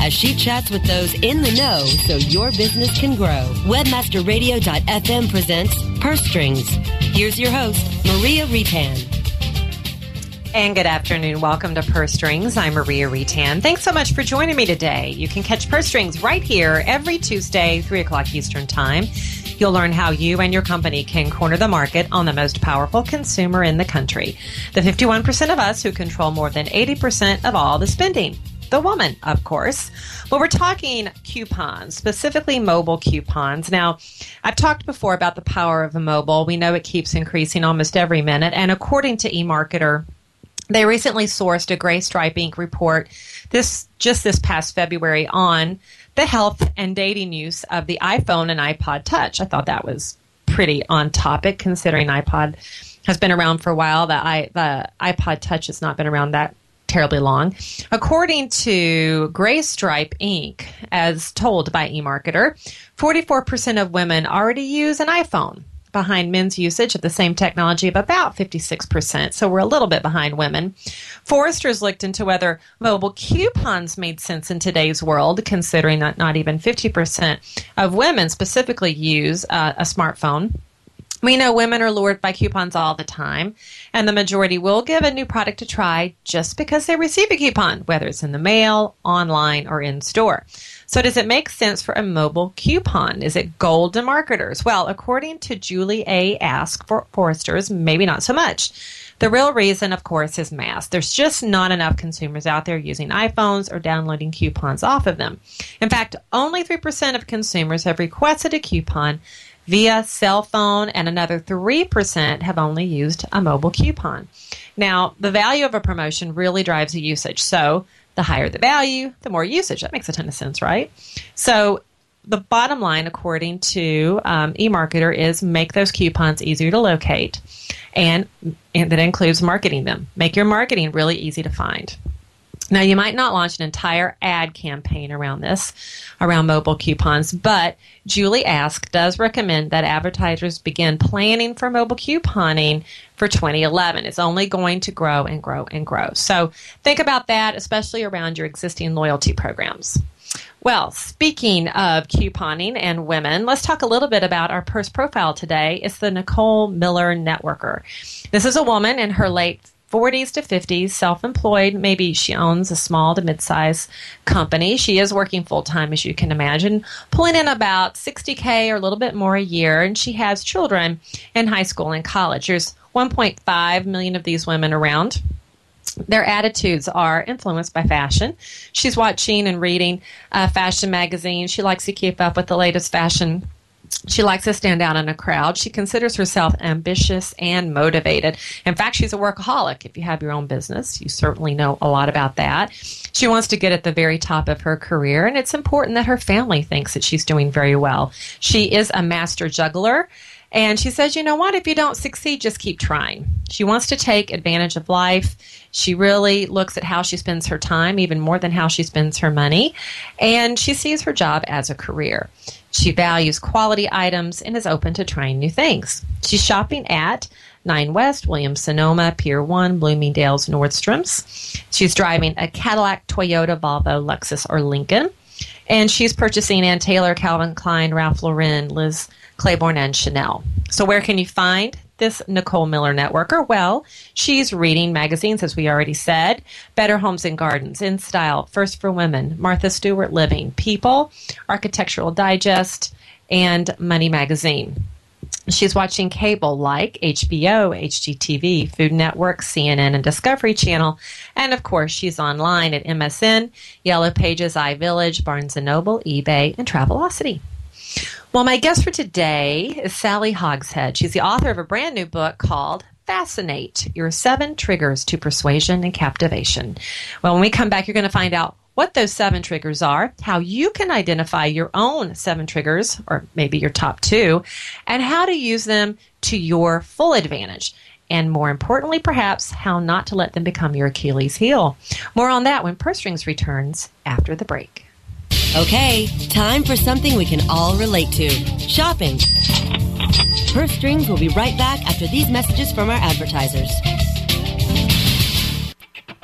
as she chats with those in the know so your business can grow. Webmasterradio.fm presents Purse Strings. Here's your host, Maria Retan. And good afternoon. Welcome to Purse Strings. I'm Maria Retan. Thanks so much for joining me today. You can catch Purse Strings right here every Tuesday, 3 o'clock Eastern Time. You'll learn how you and your company can corner the market on the most powerful consumer in the country. The 51% of us who control more than 80% of all the spending the woman, of course. But we're talking coupons, specifically mobile coupons. Now, I've talked before about the power of a mobile. We know it keeps increasing almost every minute. And according to eMarketer, they recently sourced a Greystripe Inc. report this just this past February on the health and dating use of the iPhone and iPod Touch. I thought that was pretty on topic considering iPod has been around for a while. The, I, the iPod Touch has not been around that terribly long. According to Greystripe Inc., as told by eMarketer, 44% of women already use an iPhone behind men's usage of the same technology of about 56%. So we're a little bit behind women. Forrester's looked into whether mobile coupons made sense in today's world, considering that not even 50% of women specifically use uh, a smartphone. We know women are lured by coupons all the time, and the majority will give a new product a try just because they receive a coupon, whether it's in the mail, online, or in store. So, does it make sense for a mobile coupon? Is it gold to marketers? Well, according to Julie A. Ask for Forrester's, maybe not so much. The real reason, of course, is mass. There's just not enough consumers out there using iPhones or downloading coupons off of them. In fact, only 3% of consumers have requested a coupon via cell phone, and another 3% have only used a mobile coupon. Now, the value of a promotion really drives the usage. So, the higher the value, the more usage. That makes a ton of sense, right? So, the bottom line, according to um, eMarketer, is make those coupons easier to locate, and, and that includes marketing them. Make your marketing really easy to find. Now, you might not launch an entire ad campaign around this, around mobile coupons, but Julie Ask does recommend that advertisers begin planning for mobile couponing for 2011. It's only going to grow and grow and grow. So think about that, especially around your existing loyalty programs. Well, speaking of couponing and women, let's talk a little bit about our purse profile today. It's the Nicole Miller Networker. This is a woman in her late 40s to 50s, self employed. Maybe she owns a small to mid sized company. She is working full time, as you can imagine, pulling in about 60K or a little bit more a year. And she has children in high school and college. There's 1.5 million of these women around. Their attitudes are influenced by fashion. She's watching and reading uh, fashion magazines. She likes to keep up with the latest fashion she likes to stand out in a crowd. She considers herself ambitious and motivated. In fact, she's a workaholic. If you have your own business, you certainly know a lot about that. She wants to get at the very top of her career, and it's important that her family thinks that she's doing very well. She is a master juggler. And she says, you know what? If you don't succeed, just keep trying. She wants to take advantage of life. She really looks at how she spends her time, even more than how she spends her money. And she sees her job as a career. She values quality items and is open to trying new things. She's shopping at 9 West, Williams Sonoma, Pier 1, Bloomingdale's, Nordstrom's. She's driving a Cadillac, Toyota, Volvo, Lexus, or Lincoln. And she's purchasing Ann Taylor, Calvin Klein, Ralph Lauren, Liz Claiborne, and Chanel. So, where can you find this Nicole Miller networker? Well, she's reading magazines, as we already said Better Homes and Gardens, In Style, First for Women, Martha Stewart Living, People, Architectural Digest, and Money Magazine. She's watching cable like HBO, HGTV, Food Network, CNN, and Discovery Channel. And of course, she's online at MSN, Yellow Pages, iVillage, Barnes & Noble, eBay, and Travelocity. Well, my guest for today is Sally Hogshead. She's the author of a brand new book called Fascinate Your Seven Triggers to Persuasion and Captivation. Well, when we come back, you're going to find out what those seven triggers are, how you can identify your own seven triggers, or maybe your top two, and how to use them to your full advantage. And more importantly, perhaps, how not to let them become your Achilles heel. More on that when Purse Strings returns after the break. Okay, time for something we can all relate to shopping. Purse Strings will be right back after these messages from our advertisers.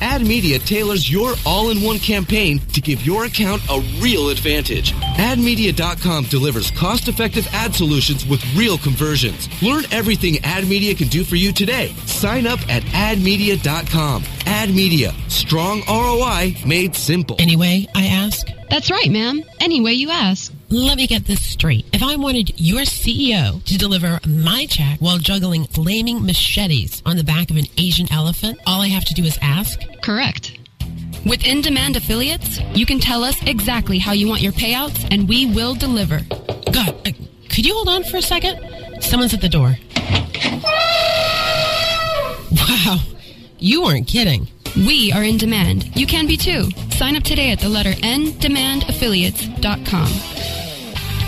AdMedia tailors your all-in-one campaign to give your account a real advantage. AdMedia.com delivers cost-effective ad solutions with real conversions. Learn everything AdMedia can do for you today. Sign up at AdMedia.com. AdMedia, strong ROI made simple. Anyway, I ask. That's right, ma'am. Anyway, you ask. Let me get this straight. If I wanted your CEO to deliver my check while juggling flaming machetes on the back of an Asian elephant, all I have to do is ask? Correct. With in demand affiliates, you can tell us exactly how you want your payouts and we will deliver. God, uh, could you hold on for a second? Someone's at the door. Wow, you weren't kidding. We are in demand. You can be too. Sign up today at the letter N demandaffiliates.com.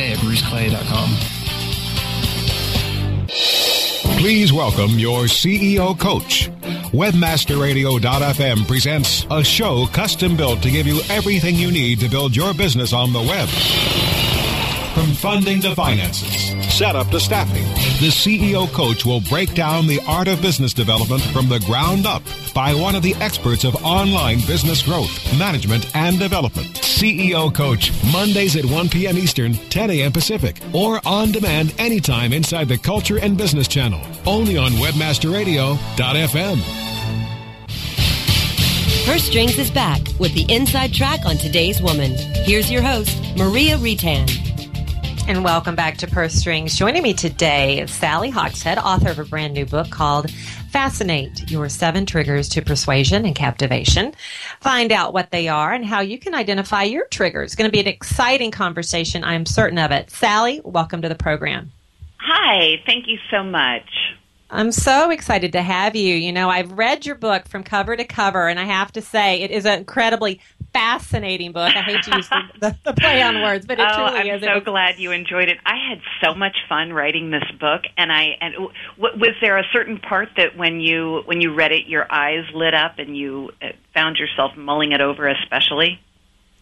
at bruceclay.com. Please welcome your CEO coach. Webmasterradio.fm presents a show custom built to give you everything you need to build your business on the web. From funding to finances, setup to staffing, the CEO coach will break down the art of business development from the ground up by one of the experts of online business growth, management, and development. CEO Coach, Mondays at 1 p.m. Eastern, 10 a.m. Pacific, or on demand anytime inside the Culture and Business Channel, only on WebmasterRadio.fm. Purse Strings is back with the inside track on today's woman. Here's your host, Maria Retan. And welcome back to Purse Strings. Joining me today is Sally Hogshead, author of a brand new book called Fascinate Your Seven Triggers to Persuasion and Captivation. Find out what they are and how you can identify your triggers. It's going to be an exciting conversation. I'm certain of it. Sally, welcome to the program. Hi, thank you so much. I'm so excited to have you. You know, I've read your book from cover to cover, and I have to say, it is an incredibly fascinating book. I hate to use the, the, the play on words, but it oh, truly I'm is. so was, glad you enjoyed it. I had so much fun writing this book, and I and w- was there a certain part that when you when you read it, your eyes lit up and you uh, found yourself mulling it over, especially.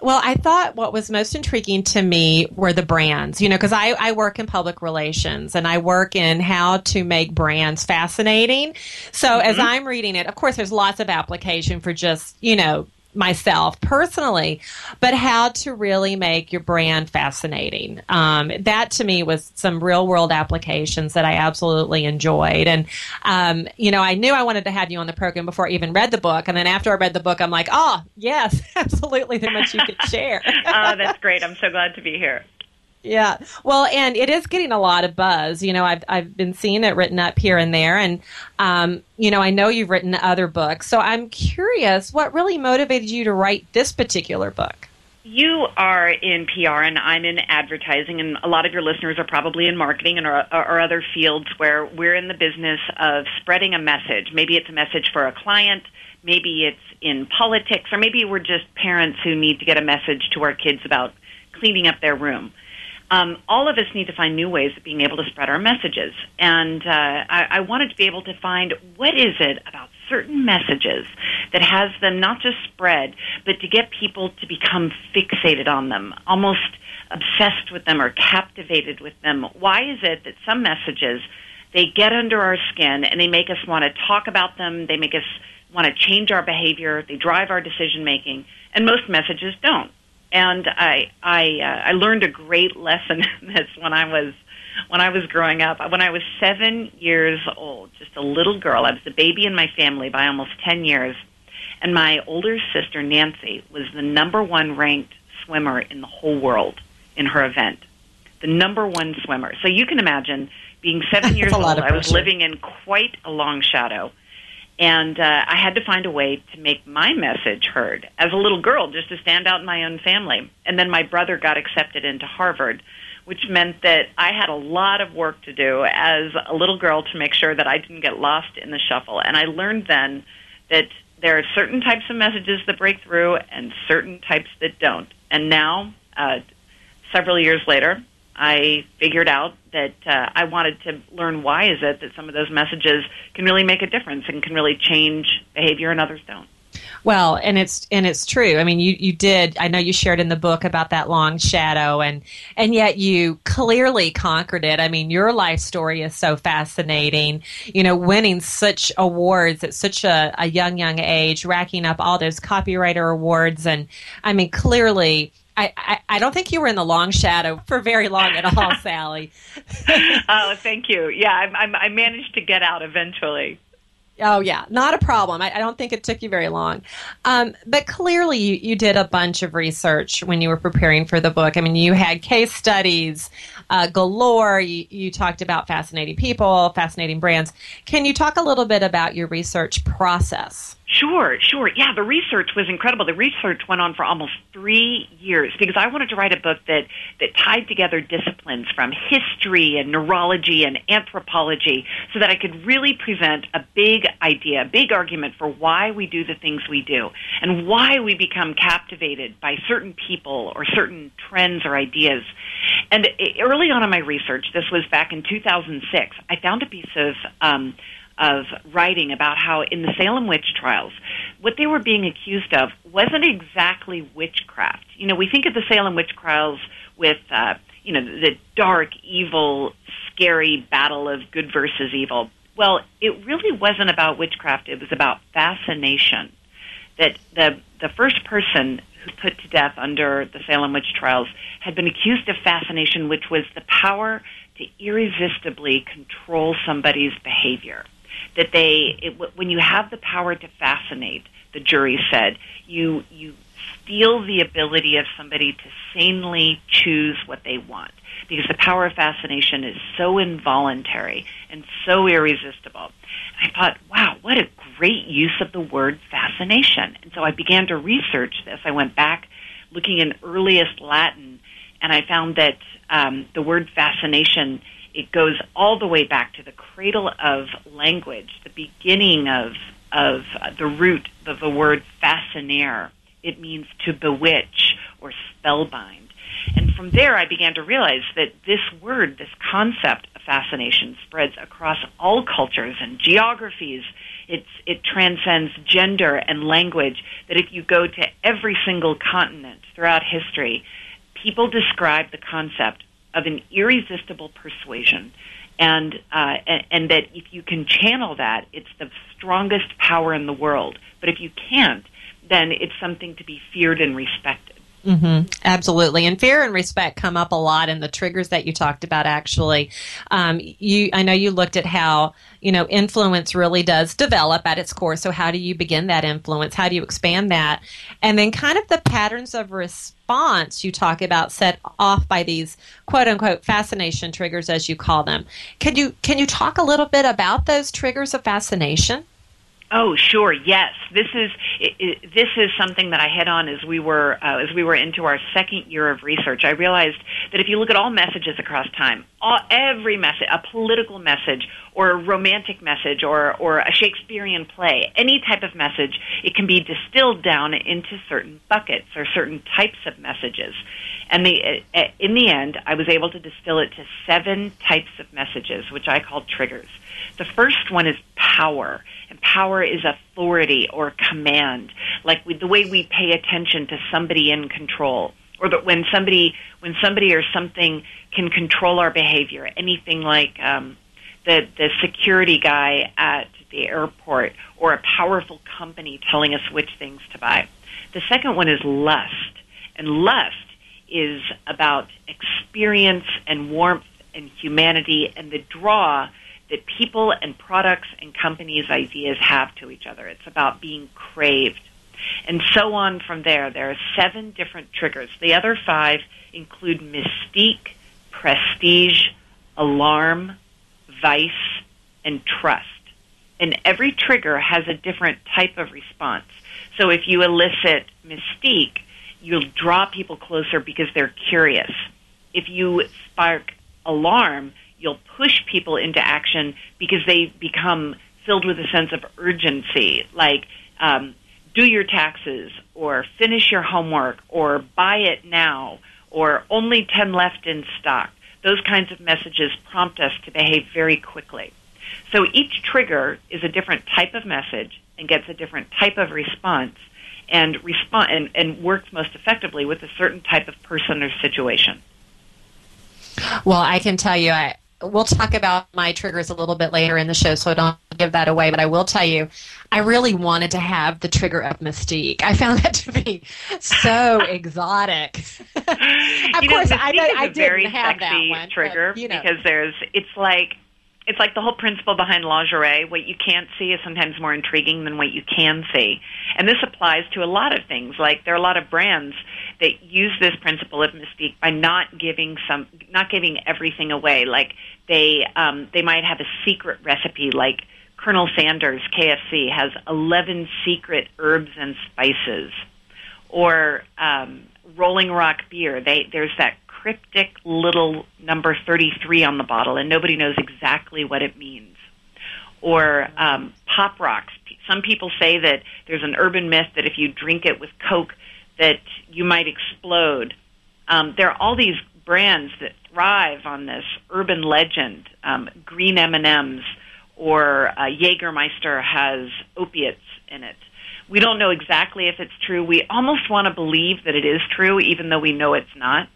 Well, I thought what was most intriguing to me were the brands, you know, because I, I work in public relations and I work in how to make brands fascinating. So mm-hmm. as I'm reading it, of course, there's lots of application for just, you know, myself personally, but how to really make your brand fascinating. Um, that to me was some real world applications that I absolutely enjoyed. And, um, you know, I knew I wanted to have you on the program before I even read the book. And then after I read the book, I'm like, oh, yes, absolutely. There's much you could share. oh, that's great. I'm so glad to be here. Yeah. Well, and it is getting a lot of buzz. You know, I've I've been seeing it written up here and there, and um, you know, I know you've written other books. So I'm curious, what really motivated you to write this particular book? you are in PR and I'm in advertising, and a lot of your listeners are probably in marketing and or, or, other fields where we're in the business of spreading a message. Maybe it's a message for a client, maybe it's in politics, or maybe we're just parents who need to get a message to our kids about cleaning up their room. Um, all of us need to find new ways of being able to spread our messages. And uh, I, I wanted to be able to find what is it about certain messages that has them not just spread, but to get people to become fixated on them, almost obsessed with them or captivated with them. Why is it that some messages they get under our skin and they make us want to talk about them, they make us want to change our behavior, they drive our decision making, and most messages don't. And I I uh, I learned a great lesson in this when I was when I was growing up. When I was seven years old, just a little girl, I was the baby in my family by almost 10 years. And my older sister, Nancy, was the number one ranked swimmer in the whole world in her event. The number one swimmer. So you can imagine being seven years old, I was living in quite a long shadow. And uh, I had to find a way to make my message heard as a little girl, just to stand out in my own family. And then my brother got accepted into Harvard which meant that I had a lot of work to do as a little girl to make sure that I didn't get lost in the shuffle. And I learned then that there are certain types of messages that break through and certain types that don't. And now, uh, several years later, I figured out that uh, I wanted to learn why is it that some of those messages can really make a difference and can really change behavior and others don't. Well, and it's and it's true. I mean, you you did. I know you shared in the book about that long shadow, and and yet you clearly conquered it. I mean, your life story is so fascinating. You know, winning such awards at such a, a young young age, racking up all those copywriter awards, and I mean, clearly. I, I, I don't think you were in the long shadow for very long at all, Sally. oh, thank you. Yeah, I, I, I managed to get out eventually. Oh yeah, not a problem. I, I don't think it took you very long, um, but clearly you, you did a bunch of research when you were preparing for the book. I mean, you had case studies uh, galore. You, you talked about fascinating people, fascinating brands. Can you talk a little bit about your research process? Sure, sure. Yeah, the research was incredible. The research went on for almost three years because I wanted to write a book that, that tied together disciplines from history and neurology and anthropology so that I could really present a big idea, a big argument for why we do the things we do and why we become captivated by certain people or certain trends or ideas. And early on in my research, this was back in 2006, I found a piece of um, of writing about how in the Salem witch trials, what they were being accused of wasn't exactly witchcraft. You know, we think of the Salem witch trials with, uh, you know, the dark, evil, scary battle of good versus evil. Well, it really wasn't about witchcraft. It was about fascination. That the the first person who put to death under the Salem witch trials had been accused of fascination, which was the power to irresistibly control somebody's behavior that they it, when you have the power to fascinate, the jury said you you steal the ability of somebody to sanely choose what they want because the power of fascination is so involuntary and so irresistible. I thought, wow, what a great use of the word fascination. And so I began to research this. I went back looking in earliest Latin, and I found that um, the word fascination it goes all the way back to the cradle of language, the beginning of of the root of the word fascinare. It means to bewitch or spellbind. And from there, I began to realize that this word, this concept of fascination, spreads across all cultures and geographies. It's, it transcends gender and language. That if you go to every single continent throughout history, people describe the concept of an irresistible persuasion, and, uh, and that if you can channel that, it's the strongest power in the world. But if you can't, then it's something to be feared and respected. Mm-hmm. Absolutely, and fear and respect come up a lot in the triggers that you talked about. Actually, um, you I know you looked at how you know influence really does develop at its core. So how do you begin that influence? How do you expand that? And then kind of the patterns of response you talk about set off by these quote unquote fascination triggers, as you call them. Can you can you talk a little bit about those triggers of fascination? Oh, sure. Yes, this is it, it, this is something that I hit on as we were uh, as we were into our second year of research. I realized that if you look at all messages across time, all, every message, a political message or a romantic message or or a Shakespearean play, any type of message, it can be distilled down into certain buckets or certain types of messages. And the, uh, in the end, I was able to distill it to seven types of messages, which I call triggers. The first one is power, and power is authority or command, like the way we pay attention to somebody in control, or that when somebody when somebody or something can control our behavior. Anything like um, the the security guy at the airport, or a powerful company telling us which things to buy. The second one is lust, and lust is about experience and warmth and humanity and the draw that people and products and companies' ideas have to each other. It's about being craved. And so on from there. There are seven different triggers. The other five include mystique, prestige, alarm, vice, and trust. And every trigger has a different type of response. So if you elicit mystique, you'll draw people closer because they're curious. If you spark alarm, you'll push people into action because they become filled with a sense of urgency, like um, do your taxes, or finish your homework, or buy it now, or only 10 left in stock. Those kinds of messages prompt us to behave very quickly. So each trigger is a different type of message and gets a different type of response and respond and, and works most effectively with a certain type of person or situation. Well, I can tell you, I we'll talk about my triggers a little bit later in the show, so I don't give that away. But I will tell you, I really wanted to have the trigger of mystique. I found that to be so exotic. of you course, know, I, I, I didn't have that one trigger but, you know. because there's it's like it's like the whole principle behind lingerie. What you can't see is sometimes more intriguing than what you can see. And this applies to a lot of things. Like there are a lot of brands that use this principle of mystique by not giving some, not giving everything away. Like they, um, they might have a secret recipe, like Colonel Sanders, KFC, has 11 secret herbs and spices. Or um, Rolling Rock beer, they, there's that cryptic little number 33 on the bottle, and nobody knows exactly what it means. Or um, pop rocks. Some people say that there's an urban myth that if you drink it with Coke, that you might explode. Um, there are all these brands that thrive on this urban legend. Um, green M&Ms or uh, Jägermeister has opiates in it. We don't know exactly if it's true. We almost want to believe that it is true, even though we know it's not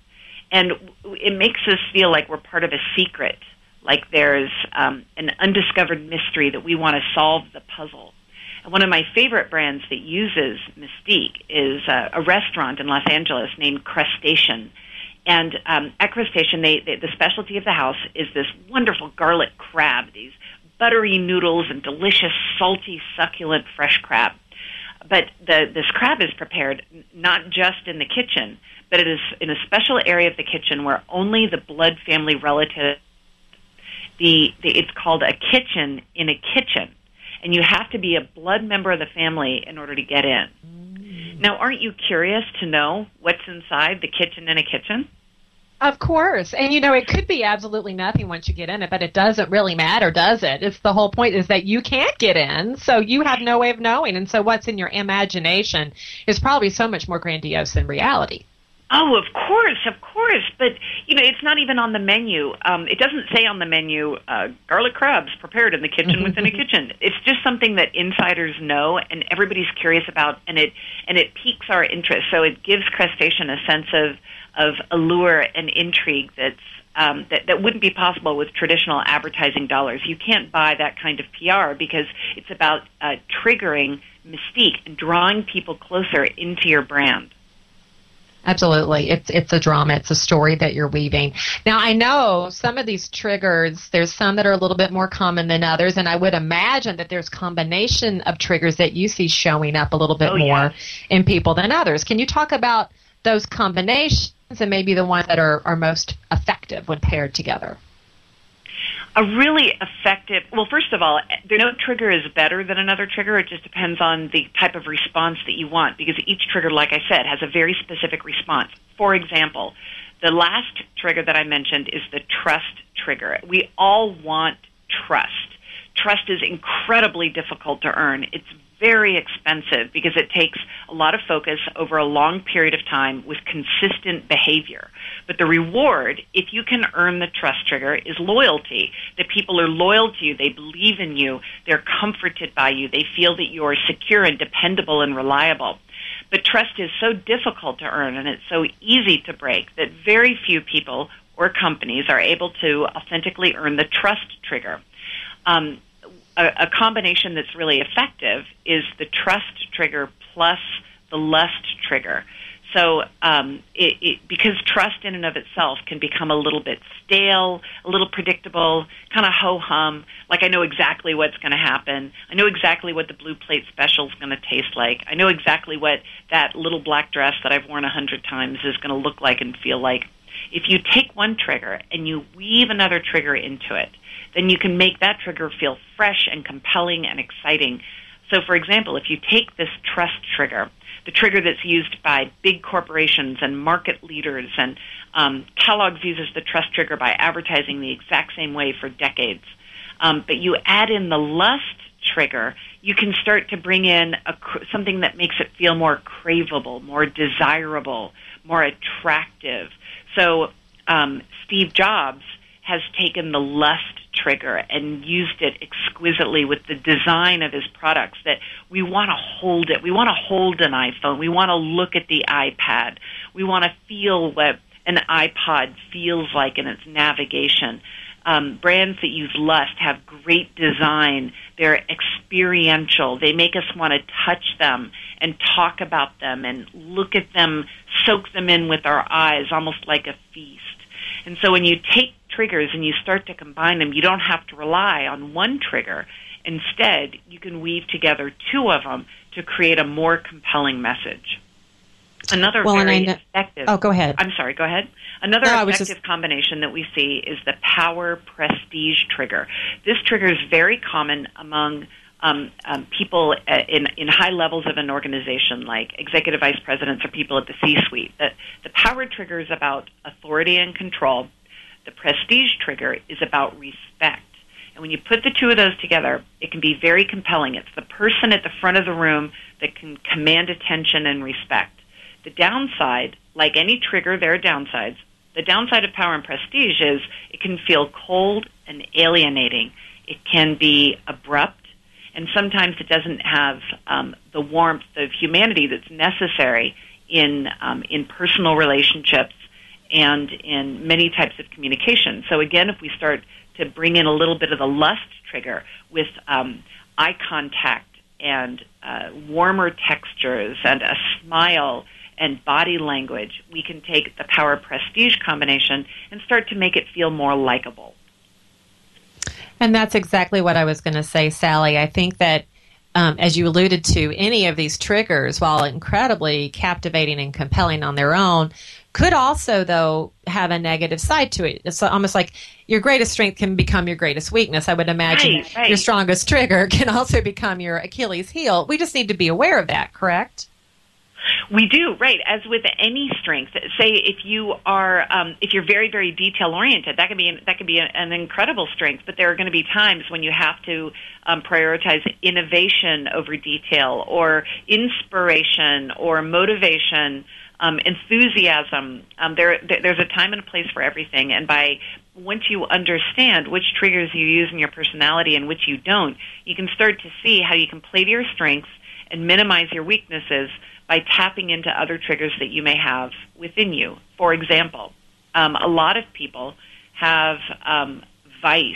and it makes us feel like we're part of a secret, like there's um, an undiscovered mystery that we want to solve the puzzle. And one of my favorite brands that uses Mystique is uh, a restaurant in Los Angeles named Crustacean. And um, at Crustacean, they, they, the specialty of the house is this wonderful garlic crab, these buttery noodles and delicious, salty, succulent fresh crab. But the, this crab is prepared not just in the kitchen, but it is in a special area of the kitchen where only the blood family relative. The, the it's called a kitchen in a kitchen, and you have to be a blood member of the family in order to get in. Mm. Now, aren't you curious to know what's inside the kitchen in a kitchen? Of course. And you know, it could be absolutely nothing once you get in it, but it doesn't really matter, does it? It's the whole point is that you can't get in, so you have no way of knowing. And so what's in your imagination is probably so much more grandiose than reality. Oh, of course, of course. But you know, it's not even on the menu. Um, it doesn't say on the menu uh, garlic crabs prepared in the kitchen within a kitchen. It's just something that insiders know and everybody's curious about, and it and it piques our interest. So it gives crustacean a sense of of allure and intrigue that's um, that, that wouldn't be possible with traditional advertising dollars. You can't buy that kind of PR because it's about uh, triggering mystique and drawing people closer into your brand. Absolutely. It's it's a drama. It's a story that you're weaving. Now I know some of these triggers, there's some that are a little bit more common than others, and I would imagine that there's combination of triggers that you see showing up a little bit oh, more yeah. in people than others. Can you talk about those combinations and maybe the ones that are, are most effective when paired together? A really effective well first of all no trigger is better than another trigger. It just depends on the type of response that you want because each trigger like i said has a very specific response. For example the last trigger that i mentioned is the trust trigger. We all want trust. Trust is incredibly difficult to earn. It's very expensive because it takes a lot of focus over a long period of time with consistent behavior. But the reward, if you can earn the trust trigger, is loyalty. That people are loyal to you, they believe in you, they're comforted by you, they feel that you are secure and dependable and reliable. But trust is so difficult to earn and it's so easy to break that very few people or companies are able to authentically earn the trust trigger. Um, a, a combination that's really effective is the trust trigger plus the lust trigger. So, um, it, it, because trust in and of itself can become a little bit stale, a little predictable, kind of ho hum. Like I know exactly what's going to happen. I know exactly what the blue plate special is going to taste like. I know exactly what that little black dress that I've worn a hundred times is going to look like and feel like. If you take one trigger and you weave another trigger into it, then you can make that trigger feel fresh and compelling and exciting. So, for example, if you take this trust trigger, the trigger that's used by big corporations and market leaders, and um, Kellogg's uses the trust trigger by advertising the exact same way for decades. Um, but you add in the lust trigger, you can start to bring in a, something that makes it feel more craveable, more desirable, more attractive. So um, Steve Jobs has taken the lust trigger and used it exquisitely with the design of his products that we want to hold it. We want to hold an iPhone. We want to look at the iPad. We want to feel what an iPod feels like in its navigation. Um, brands that use lust have great design. They're experiential. They make us want to touch them and talk about them and look at them, soak them in with our eyes, almost like a feast. And so when you take triggers and you start to combine them, you don't have to rely on one trigger. Instead, you can weave together two of them to create a more compelling message. Another well, very know, effective. Oh, go ahead. I'm sorry. Go ahead. Another no, effective just... combination that we see is the power prestige trigger. This trigger is very common among um, um, people uh, in, in high levels of an organization, like executive vice presidents or people at the C-suite. The, the power trigger is about authority and control the prestige trigger is about respect. And when you put the two of those together, it can be very compelling. It's the person at the front of the room that can command attention and respect. The downside, like any trigger, there are downsides. The downside of power and prestige is it can feel cold and alienating. It can be abrupt, and sometimes it doesn't have um, the warmth of humanity that's necessary in um, in personal relationships and in many types of communication. So again, if we start to bring in a little bit of the lust trigger with um, eye contact and uh, warmer textures and a smile and body language, we can take the power prestige combination and start to make it feel more likable. And that's exactly what I was going to say, Sally. I think that um, as you alluded to, any of these triggers, while incredibly captivating and compelling on their own, could also though have a negative side to it it's almost like your greatest strength can become your greatest weakness i would imagine right, right. your strongest trigger can also become your achilles heel we just need to be aware of that correct we do, right. As with any strength, say if you are, um, if you're very, very detail oriented, that can be an, that can be an incredible strength. But there are going to be times when you have to um, prioritize innovation over detail, or inspiration, or motivation um, enthusiasm. Um, there, there's a time and a place for everything, and by once you understand which triggers you use in your personality and which you don't, you can start to see how you can play to your strengths and minimize your weaknesses by tapping into other triggers that you may have within you. For example, um, a lot of people have um, vice.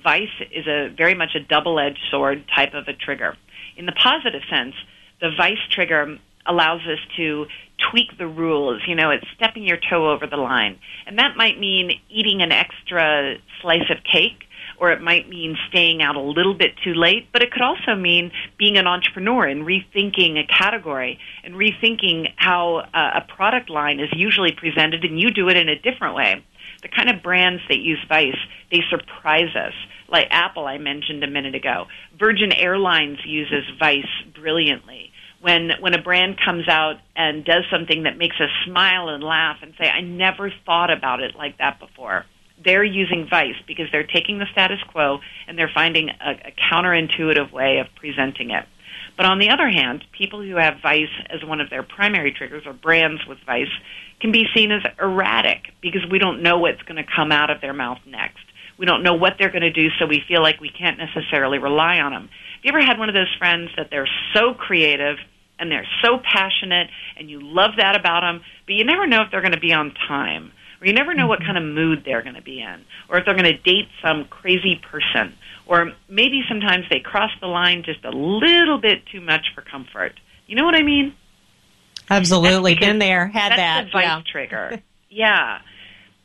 Vice is a very much a double-edged sword type of a trigger. In the positive sense, the vice trigger allows us to tweak the rules. You know, it's stepping your toe over the line. And that might mean eating an extra slice of cake, or it might mean staying out a little bit too late, but it could also mean being an entrepreneur and rethinking a category and rethinking how uh, a product line is usually presented, and you do it in a different way. the kind of brands that use Vice, they surprise us. Like Apple, I mentioned a minute ago. Virgin Airlines uses Vice brilliantly. When when a brand comes out and does something that makes us smile and laugh and say, "I never thought about it like that before." They're using Vice because they're taking the status quo and they're finding a, a counterintuitive way of presenting it. But on the other hand, people who have Vice as one of their primary triggers or brands with Vice can be seen as erratic because we don't know what's going to come out of their mouth next. We don't know what they're going to do, so we feel like we can't necessarily rely on them. Have you ever had one of those friends that they're so creative and they're so passionate and you love that about them, but you never know if they're going to be on time you never know what kind of mood they're going to be in or if they're going to date some crazy person or maybe sometimes they cross the line just a little bit too much for comfort. You know what I mean? Absolutely, been there, had that's that. The vice yeah. trigger. yeah,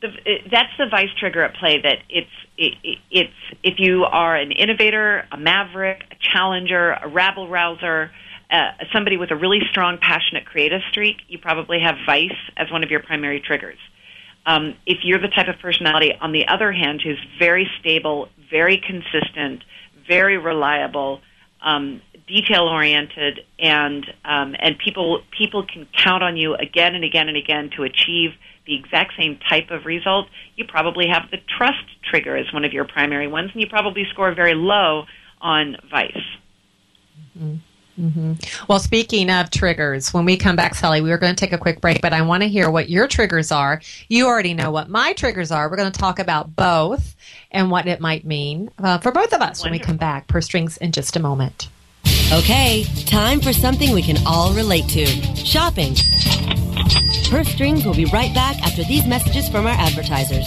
the, it, that's the vice trigger at play. That it's it, it, it's if you are an innovator, a maverick, a challenger, a rabble rouser, uh, somebody with a really strong, passionate, creative streak, you probably have vice as one of your primary triggers. Um, if you're the type of personality, on the other hand, who's very stable, very consistent, very reliable, um, detail oriented, and um, and people people can count on you again and again and again to achieve the exact same type of result. You probably have the trust trigger as one of your primary ones, and you probably score very low on vice. Mm-hmm. Mm-hmm. Well, speaking of triggers, when we come back, Sally, we are going to take a quick break, but I want to hear what your triggers are. You already know what my triggers are. We're going to talk about both and what it might mean uh, for both of us Wonderful. when we come back. Purse strings in just a moment. Okay, time for something we can all relate to shopping. Purse Strings will be right back after these messages from our advertisers.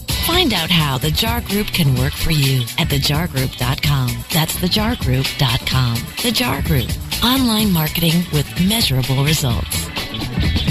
Find out how the JAR Group can work for you at thejargroup.com. That's thejargroup.com. The JAR Group. Online marketing with measurable results.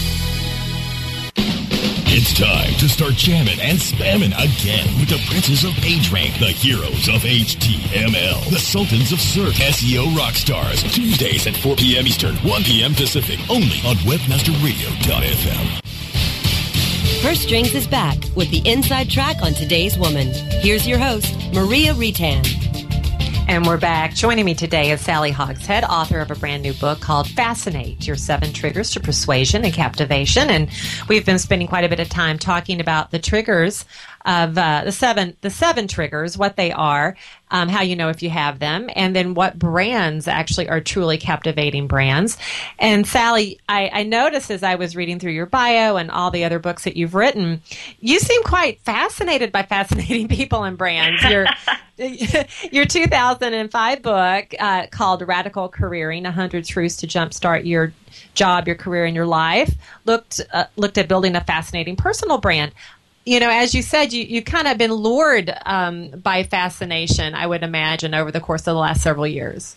It's time to start jamming and spamming again with the princes of PageRank, the heroes of HTML, the sultans of search, SEO rock stars. Tuesdays at 4 p.m. Eastern, 1 p.m. Pacific, only on WebmasterRadio.fm. Purse Strings is back with the inside track on today's woman. Here's your host, Maria Retan. And we're back. Joining me today is Sally Hogshead, author of a brand new book called Fascinate Your Seven Triggers to Persuasion and Captivation. And we've been spending quite a bit of time talking about the triggers of uh, the seven the seven triggers, what they are, um, how you know if you have them, and then what brands actually are truly captivating brands. And Sally, I, I noticed as I was reading through your bio and all the other books that you've written, you seem quite fascinated by fascinating people and brands. Your your 2005 book uh, called Radical Careering: 100 Truths to Jumpstart Your Job, Your Career, and Your Life looked uh, looked at building a fascinating personal brand you know, as you said, you, you kind of been lured um, by fascination, I would imagine, over the course of the last several years.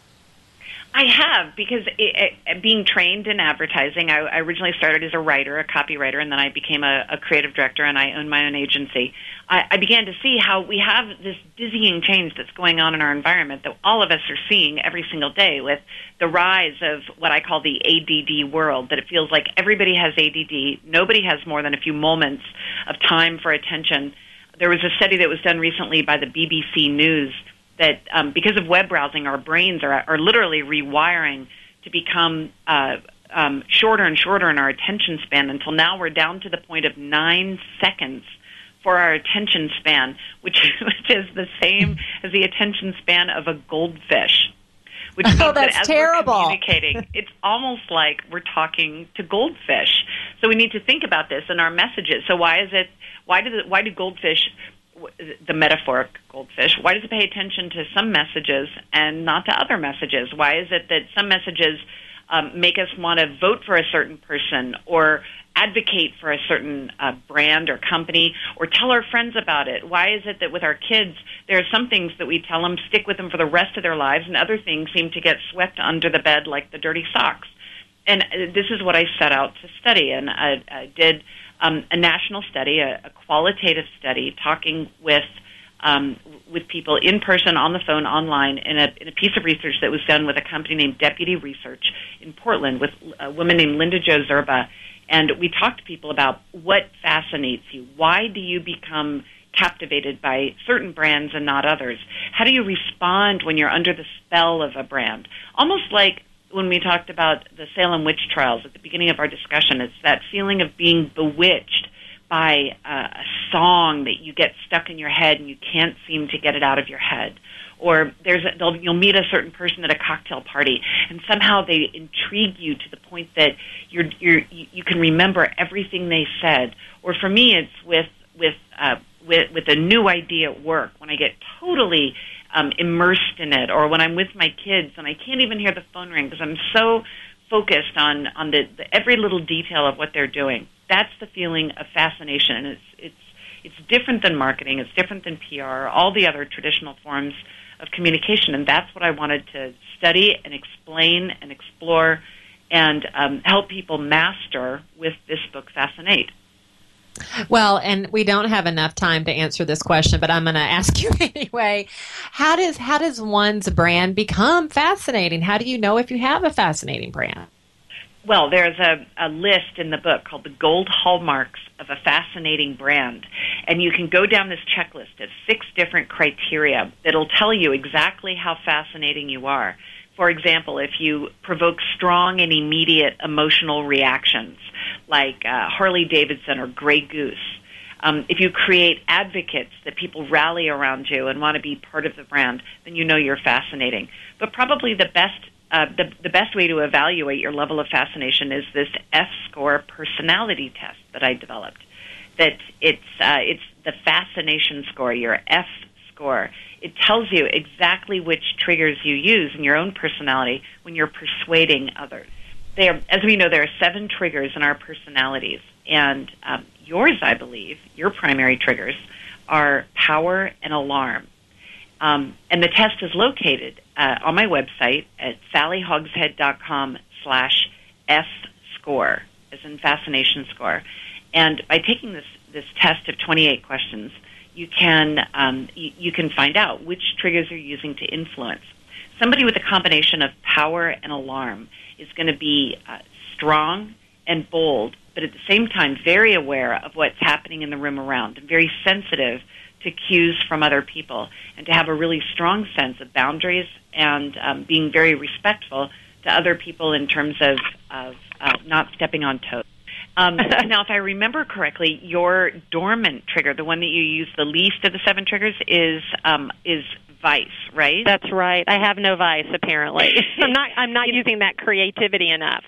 I have because it, it, being trained in advertising, I, I originally started as a writer, a copywriter, and then I became a, a creative director, and I own my own agency. I, I began to see how we have this dizzying change that's going on in our environment that all of us are seeing every single day with the rise of what I call the ADD world. That it feels like everybody has ADD, nobody has more than a few moments of time for attention. There was a study that was done recently by the BBC News that um, because of web browsing, our brains are, are literally rewiring to become uh, um, shorter and shorter in our attention span until now we're down to the point of nine seconds for our attention span, which, which is the same as the attention span of a goldfish. Which oh, that's that terrible. Communicating, it's almost like we're talking to goldfish. So we need to think about this in our messages. So why is it? Why do the, why do goldfish the metaphoric goldfish, why does it pay attention to some messages and not to other messages? Why is it that some messages um, make us want to vote for a certain person or advocate for a certain uh, brand or company or tell our friends about it? Why is it that with our kids, there are some things that we tell them stick with them for the rest of their lives and other things seem to get swept under the bed like the dirty socks? And uh, this is what I set out to study, and I, I did um, a national study, a, a qualitative study, talking with um, with people in person, on the phone, online, in a, in a piece of research that was done with a company named Deputy Research in Portland with a woman named Linda Jo Zerba. And we talked to people about what fascinates you. Why do you become captivated by certain brands and not others? How do you respond when you're under the spell of a brand? Almost like when we talked about the Salem witch trials at the beginning of our discussion. It's that feeling of being bewitched by uh, a song that you get stuck in your head and you can't seem to get it out of your head. Or there's a, you'll meet a certain person at a cocktail party, and somehow they intrigue you to the point that you're, you're you can remember everything they said. Or for me, it's with with uh, with with a new idea at work when I get totally um, immersed in it, or when I'm with my kids and I can't even hear the phone ring because I'm so focused on on the, the every little detail of what they're doing. That's the feeling of fascination, and it's it's it's different than marketing. It's different than PR. All the other traditional forms of communication, and that's what I wanted to study and explain and explore and um, help people master with this book, Fascinate. Well, and we don't have enough time to answer this question, but I'm going to ask you anyway. How does how does one's brand become fascinating? How do you know if you have a fascinating brand? Well, there's a, a list in the book called the Gold Hallmarks of a Fascinating Brand. And you can go down this checklist of six different criteria that'll tell you exactly how fascinating you are. For example, if you provoke strong and immediate emotional reactions, like uh, Harley Davidson or Grey Goose. Um, if you create advocates that people rally around you and want to be part of the brand, then you know you're fascinating. But probably the best uh, the, the best way to evaluate your level of fascination is this F score personality test that I developed. That it's uh, it's the fascination score, your F score. It tells you exactly which triggers you use in your own personality when you're persuading others as we know, there are seven triggers in our personalities, and um, yours, I believe, your primary triggers are power and alarm. Um, and the test is located uh, on my website at sallyhogshead.com slash F score, as in fascination score. And by taking this, this test of 28 questions, you can, um, you, you can find out which triggers you're using to influence. Somebody with a combination of power and alarm is going to be uh, strong and bold, but at the same time very aware of what's happening in the room around and very sensitive to cues from other people and to have a really strong sense of boundaries and um, being very respectful to other people in terms of, of uh, not stepping on toes. Um, now, if I remember correctly, your dormant trigger, the one that you use the least of the seven triggers, is um, is vice, right? That's right. I have no vice apparently. I'm not I'm not using that creativity enough.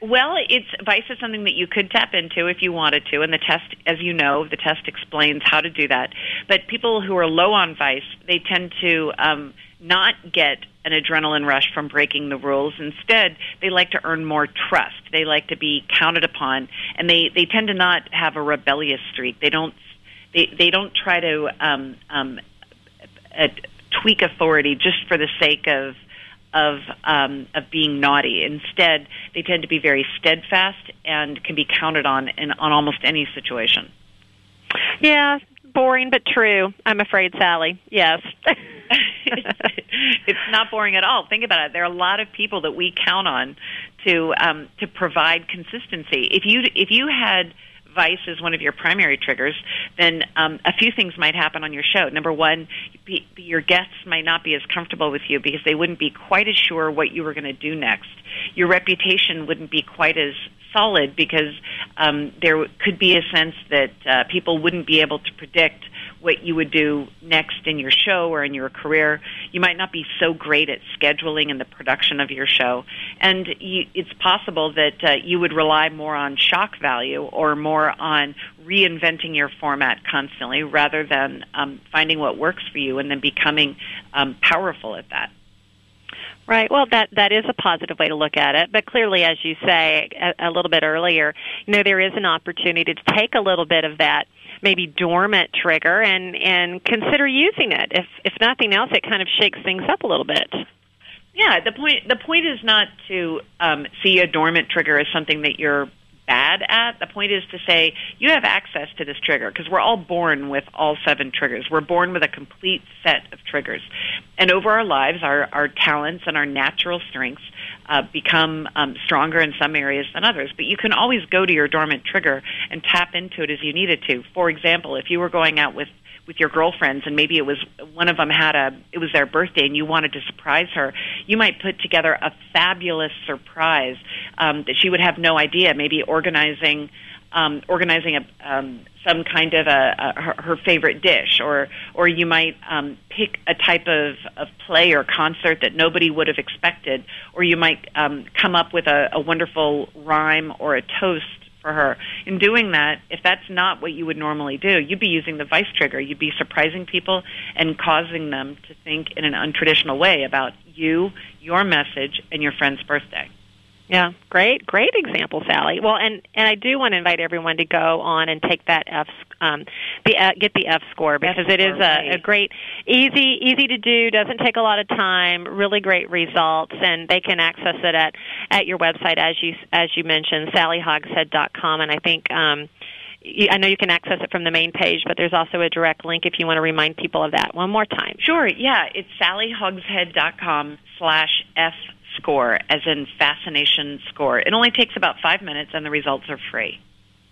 Well, it's vice is something that you could tap into if you wanted to, and the test, as you know, the test explains how to do that. But people who are low on vice, they tend to um, not get an adrenaline rush from breaking the rules. Instead, they like to earn more trust. They like to be counted upon, and they they tend to not have a rebellious streak. They don't they they don't try to um, um, tweak authority just for the sake of of um, of being naughty. Instead, they tend to be very steadfast and can be counted on in on almost any situation. Yeah, boring but true. I'm afraid, Sally. Yes. it's not boring at all. Think about it. There are a lot of people that we count on to um, to provide consistency. If you if you had vice is one of your primary triggers, then um, a few things might happen on your show. Number one, be, your guests might not be as comfortable with you because they wouldn't be quite as sure what you were going to do next. Your reputation wouldn't be quite as solid because um, there could be a sense that uh, people wouldn't be able to predict what you would do next in your show or in your career. You might not be so great at scheduling and the production of your show. And you, it's possible that uh, you would rely more on shock value or more on reinventing your format constantly rather than um, finding what works for you and then becoming um, powerful at that. Right. Well, that that is a positive way to look at it. But clearly, as you say a, a little bit earlier, you know there is an opportunity to take a little bit of that maybe dormant trigger and and consider using it. If if nothing else, it kind of shakes things up a little bit. Yeah, the point the point is not to um, see a dormant trigger as something that you're bad at. The point is to say you have access to this trigger because we're all born with all seven triggers. We're born with a complete set of triggers. And over our lives, our, our talents and our natural strengths uh, become um, stronger in some areas than others. But you can always go to your dormant trigger and tap into it as you needed to. For example, if you were going out with with your girlfriends and maybe it was one of them had a it was their birthday and you wanted to surprise her you might put together a fabulous surprise um, that she would have no idea. Maybe organizing um, organizing a, um, some kind of a, a her, her favorite dish, or or you might um, pick a type of, of play or concert that nobody would have expected, or you might um, come up with a, a wonderful rhyme or a toast for her. In doing that, if that's not what you would normally do, you'd be using the vice trigger. You'd be surprising people and causing them to think in an untraditional way about you, your message, and your friend's birthday. Yeah, great, great example, Sally. Well, and and I do want to invite everyone to go on and take that F, um, the uh, get the F score because F it is a, a great, easy, easy to do. Doesn't take a lot of time. Really great results, and they can access it at at your website as you as you mentioned, sallyhogshead.com, and I think. Um, I know you can access it from the main page, but there's also a direct link if you want to remind people of that one more time. Sure, yeah. It's sallyhogshead.com slash F score, as in fascination score. It only takes about five minutes, and the results are free.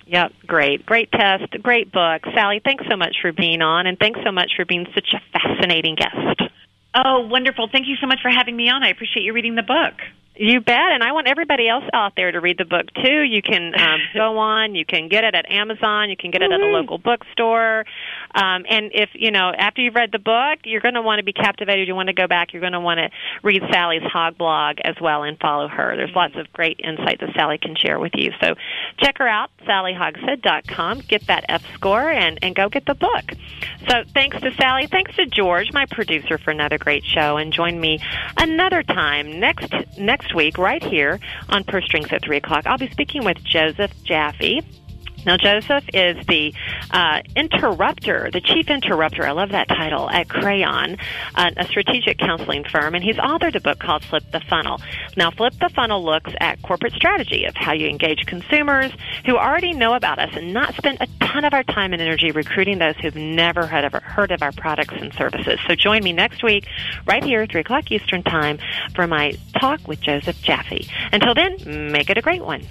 Yep, great. Great test, great book. Sally, thanks so much for being on, and thanks so much for being such a fascinating guest. Oh, wonderful. Thank you so much for having me on. I appreciate you reading the book. You bet, and I want everybody else out there to read the book too. You can um, go on, you can get it at Amazon, you can get it at a local bookstore, um, and if you know after you've read the book, you're going to want to be captivated. You want to go back. You're going to want to read Sally's Hog blog as well and follow her. There's lots of great insight that Sally can share with you. So check her out, sallyhogshead.com. Get that F score and and go get the book. So thanks to Sally, thanks to George, my producer, for another great show, and join me another time next next next week, right here on Purse Strings at 3 o'clock. I'll be speaking with Joseph Jaffe. Now, Joseph is the uh, interrupter, the chief interrupter. I love that title at Crayon, uh, a strategic counseling firm, and he's authored a book called Flip the Funnel. Now, Flip the Funnel looks at corporate strategy of how you engage consumers who already know about us and not spend a ton of our time and energy recruiting those who've never heard of, heard of our products and services. So join me next week, right here, 3 o'clock Eastern Time, for my talk with Joseph Jaffe. Until then, make it a great one.